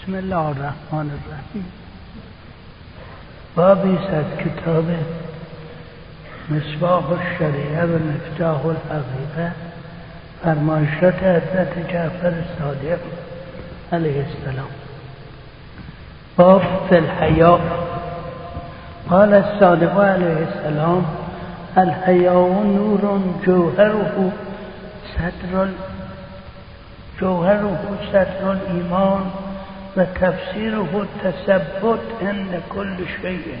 بسم الله الرحمن الرحیم. بابی از کتاب مصباح الشریعه و مفتاح الحقیقه فرمایشات حضرت جعفر صادق علیه السلام. باب فی الحیاء قال الصادق علیه السلام الحیاء نور جوهره صدر جوهره صدر الایمان. و تفسیره تثبت عند كل شيء.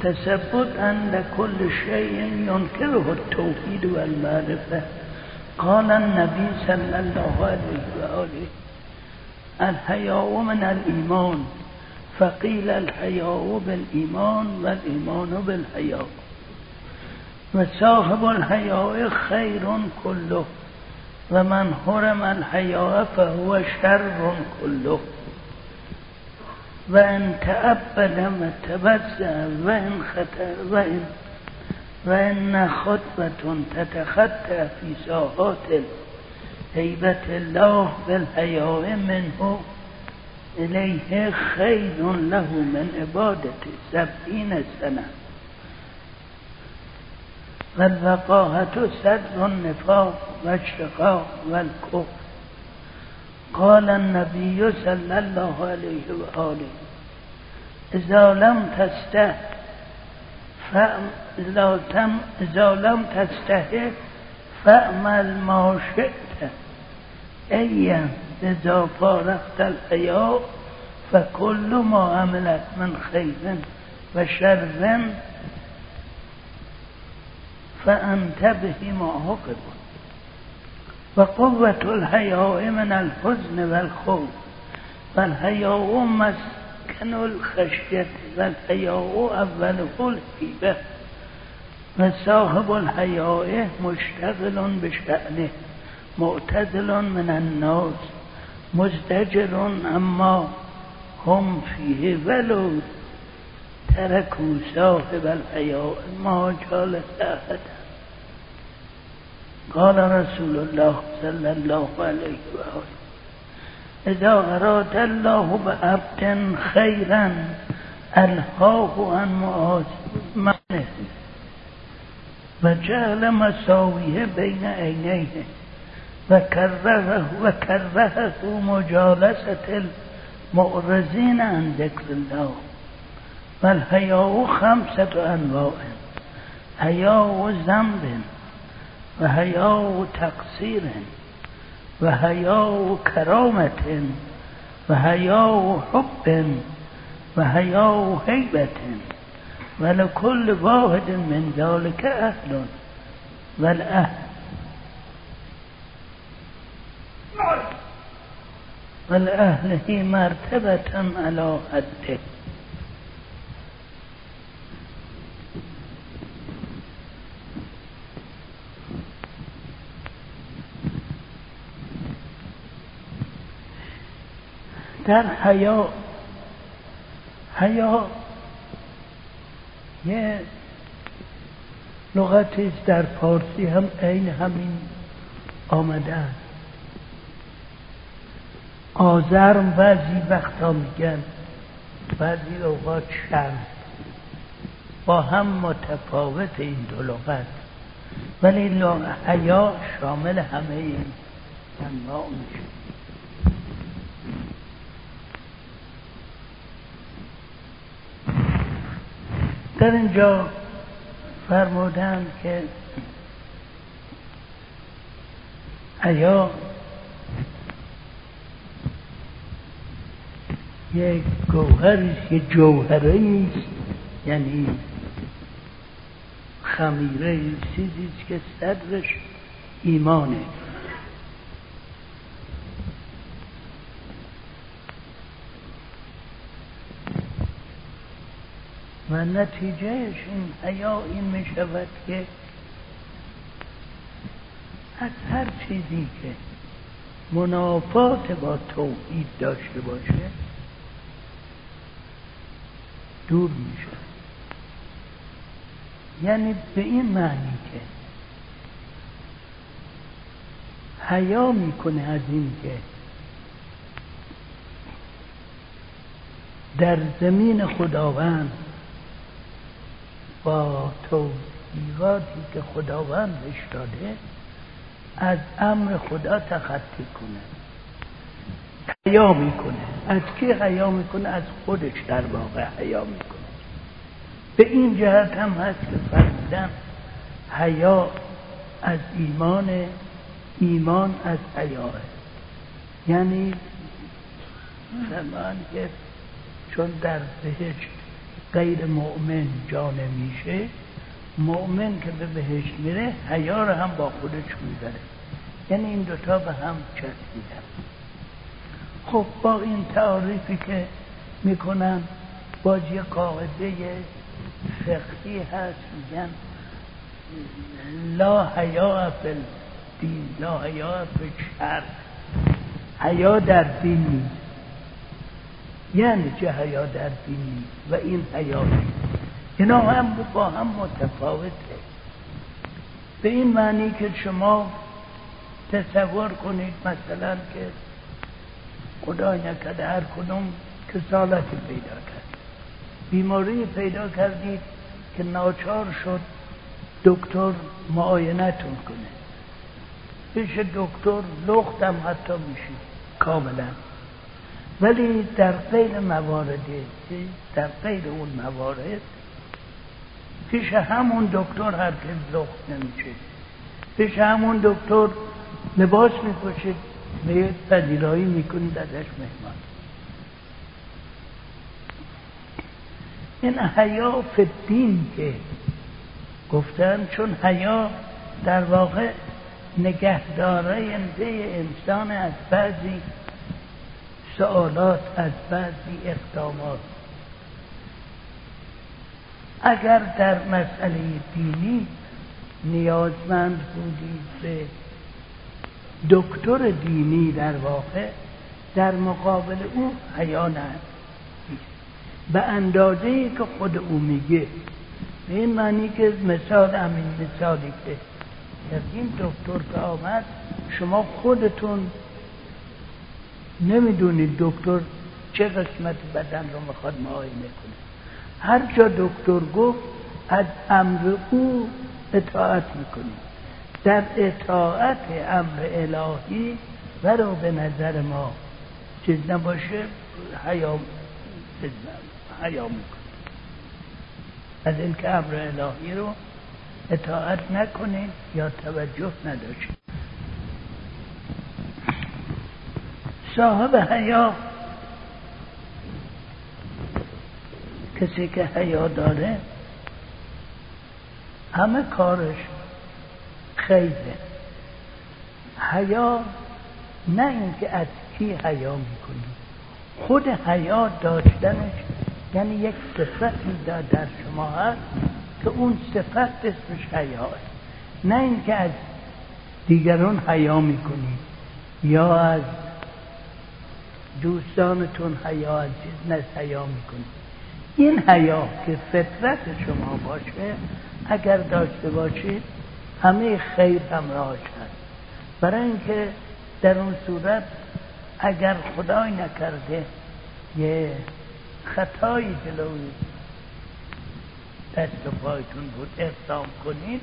تثبت عند كل شيء ينكره التوحيد والمعرفة. قال النبي صلى الله عليه وآله الحياء من الإيمان. فقيل الحياء بالإيمان والإيمان بالحياء. وصاحب الحياء خير كله ومن حرم الحياء فهو شر كله وإن تأبد وتبزع وإن خطأ وإن وإن خطبة تتخطى في ساحات هيبة الله بالحياء منه إليه خير له من عبادة سبعين سنة والوقاهة سد النفاق والشقاق والكفر قال النبي صلى الله عليه وآله إذا لم تسته إذا لم تسته فأمل ما شئت. أيا إذا فارقت الحياء فكل ما عملت من خير وشر فأنت به معاقب وقوة الحياء من الحزن والخوف فالحياء مسكن الخشية والحياء أوله الهيبة وصاحب الحياء مشتغل بشأنه معتدل من الناس مزدجر اما هم فيه ولو تركوا صاحب الحياء ما جالس أحدا قال رسول الله صلى الله عليه وآله إذا أراد الله بعبد خيرا ألهاه عن معاصمه وجعل مساويه بين عينيه وكرهه وكرهه مجالسة المؤرزين عن ذكر الله. والحياء خمسة أنواع حياء ذنب وحياء تقصير وحياء كرامة وحياء حب وحياء هيبة ولكل واحد من ذلك أهل والأهل والأهل هي مرتبة على حده. در حیا حیا یه لغتی در فارسی هم عین همین آمده است. آزرم بعضی وقتا میگن بعضی اوقات شرم. با هم متفاوت این دو لغت. ولی حیا شامل همه این انواع میشه. در اینجا فرمودن که حیا یک گوهریست یه جوهره نیست یعنی خمیره چیزیست که صدرش ایمانه. و نتیجهش این حیا این می شود که از هر چیزی که منافات با توحید داشته باشه دور میشه. یعنی به این معنی که حیا می‌کنه از این که در زمین خداوند با توضیحاتی که خداوند بهش داده از امر خدا تخطی کنه حیا می‌کنه. از کی حیا می‌کنه؟ از خودش در واقع حیا می‌کنه. به این جهت هم هست که فرمودن حیا از ایمان ایمان از حیاه یعنی فرمان که چون در بهشت غیر مؤمن جا نمیشه مؤمن که به بهشت میره حیا هم با خودش می‌بره یعنی این دوتا به هم چسبیدن. خب با این تعریفی که می‌کنن باز یه قاعده فقهی هست میگن لا حیا فی دین لا حیا فی شر حیا در دین نیست. یعنی چه حیا در دین نیست و این حیا اینا هم با هم متفاوته. به این معنی که شما تصور کنید مثلا که خدا نکرده هر کدوم کسالتی پیدا کرد. بیماری پیدا کردید که ناچار شد دکتر معاینتون کنه. پیش دکتر لختم حتی میشید. کاملا. ولی در غیر مواردی در غیر اون موارد پیش همون دکتر هرگز لخت نمیشه. پیش همون دکتر لباس میپوشید به پذیرایی می‌کنید ازش مهمان. این حیا فدین که گفتن چون حیا در واقع نگهدارنده انسان از بعضی سوالات از بعضی اقدامات. اگر در مسئله دینی نیازمند بودید به دکتر دینی در واقع در مقابل او حیا به اندازه که خود او میگه. به این معنی که مثال همین مثالی که این دکتر که آمد شما خودتون نمی‌دونید دکتر چه قسمت بدن رو می‌خواد معاینه کنه هر جا دکتر گفت از امر او اطاعت می‌کنید در اطاعت امر الهی ولو به نظر ما چیز نباشه حیا حیا می‌کنید از اینکه امر الهی رو اطاعت نکنید یا توجه نداشتید صاحب حیا کسی که حیا داره همه کارش خیره. حیا نه اینکه از کی حیا می‌کنی. خود حیا داشتنش یعنی یک صفتی در شما هست که اون صفت اسمش حیا نه اینکه از دیگران حیا می‌کنی یا از دوستانتون حیا از چیز نه حیا می‌کنی این حیا که فطرت شما باشه اگر داشته باشید همه خیر همراهش هست. برای اینکه در اون صورت اگر خدای نکرده یه خطایی جلوی دست و پایتون بود اقدام کنید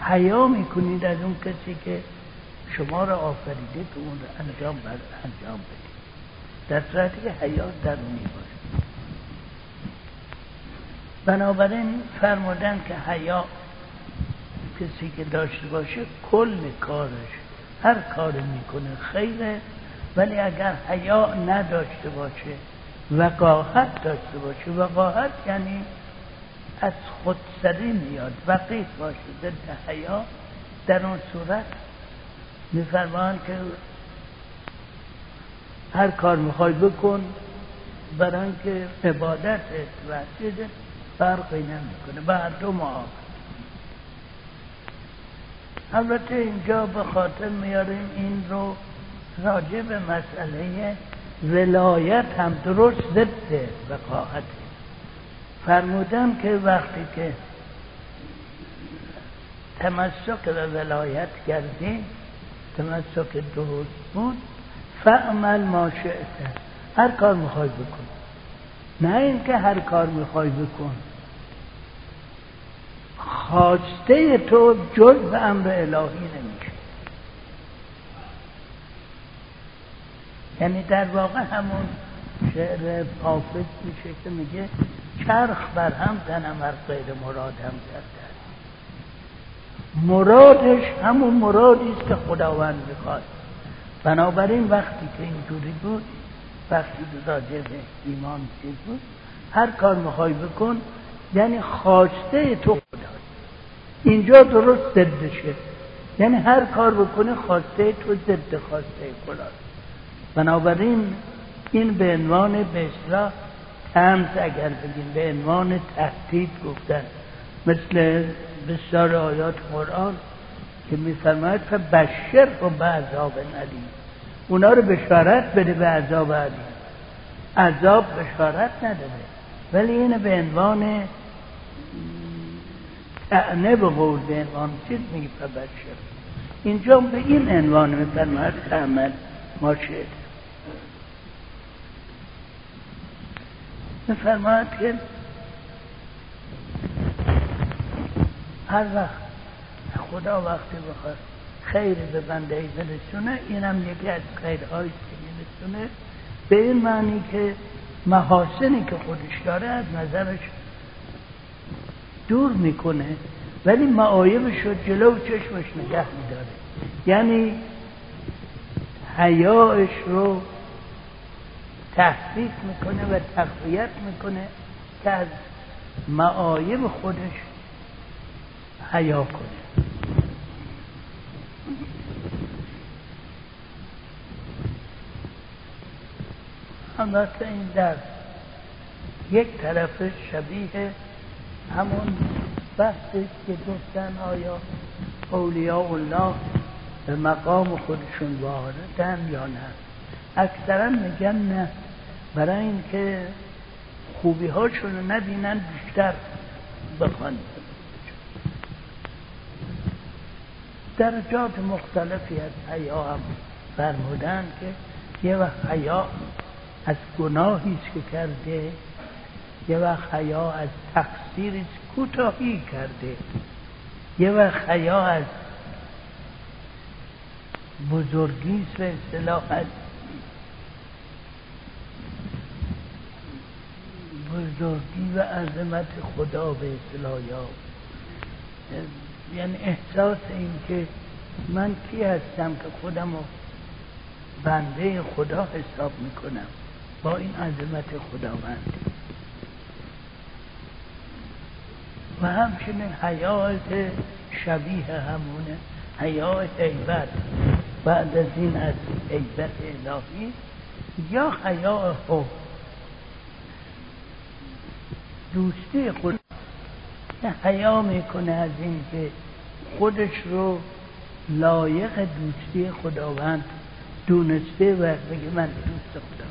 حیا می‌کنید از اون کسی که شما را آفریده که اون انجام بر انجام بدید. در صورتی که حیا درونی باشه بنابراین فرمودن که حیا کسی که داشته باشه کل کارش هر کار می‌کنه خیره ولی اگر حیا نداشته باشه وقاحت داشته باشه وقاحت یعنی از خودسری میاد وقیف باشه ضد حیا در اون صورت میفرمان که هر کار می‌خوای بکن برای که عبادت چیز فرقی نمی‌کنه. به هر دو معاف البته اینجا به خاطر میاریم این رو راجع به مسئله ولایت هم درست ضد وقاحت. فرمودم که وقتی که تمسک به ولایت کردیم تمسک درست بود فعمل ما شئت. هر کار می‌خوای بکن. نه اینکه هر کار می‌خوای بکن. خواسته تو جز به امر الهی نمیشه. یعنی در واقع همون شعر حافظ میشه که میگه چرخ بر هم زنم از غیر مرادم کرده مرادش همون مرادی است که خداوند می‌خواد. بنابراین وقتی که اینجوری بود وقتی راجع به ایمان چیز بود هر کار می‌خوای بکن یعنی خواسته تو خدا. اینجا درست ضدشه یعنی هر کار بکنه خواسته تو ضد خواسته خدا. بنابراین این به عنوان اصلاح تمز اگر بگیم به عنوان تهدید گفتن. مثل بسیار آیات قرآن که میفرماید بشر و به عذاب ندیم اونا رو بشارت بده به عذاب علیم عذاب بشارت نداره. ولی این به عنوان تعنه به قول به عنوان چیز میگه فبشر. اینجا به این عنوان میفرماید تعمل ما شد میفرماید که هر وقت خدا وقتی بخواد خیر به بنده برسونه اینم یکی از خیرهایی که میرسونه به این معنی که محاسنی که خودش داره از نظرش دور می‌کنه ولی معایبش رو جلو چشمش نگه میداره. یعنی حیاش رو تحقیق می‌کنه و تقویت می‌کنه که از معایب خودش حیا کنه. البته این در یک طرف شبیه همون بحثی که گفتن آیا اولیاء الله به مقام خودشون واردن یا نه. اکثرا میگن نه. برای اینکه خوبی هاشون رو نبینن بیشتر بخوان. درجات مختلفی از حیا هم فرمودن که یه وقت حیا از گناهی که کرده یه وقت حیا از تقصیری کوتاهی کرده یه وقت حیا از بزرگی به اصطلاح از بزرگی و عظمت خدا به اصطلاح یعنی احساس این که من کی هستم که خودم رو بنده خدا حساب می‌کنم؟ با این عظمت خداوند. و همچنین حیات شبیه همونه. حیات حیبت بعد از این از حیبت الهی. یا حیا حب دوستی خود حیا می‌کنه از این که خودش رو لایق دوستی خداوند دونسته و بگه من دوست خدا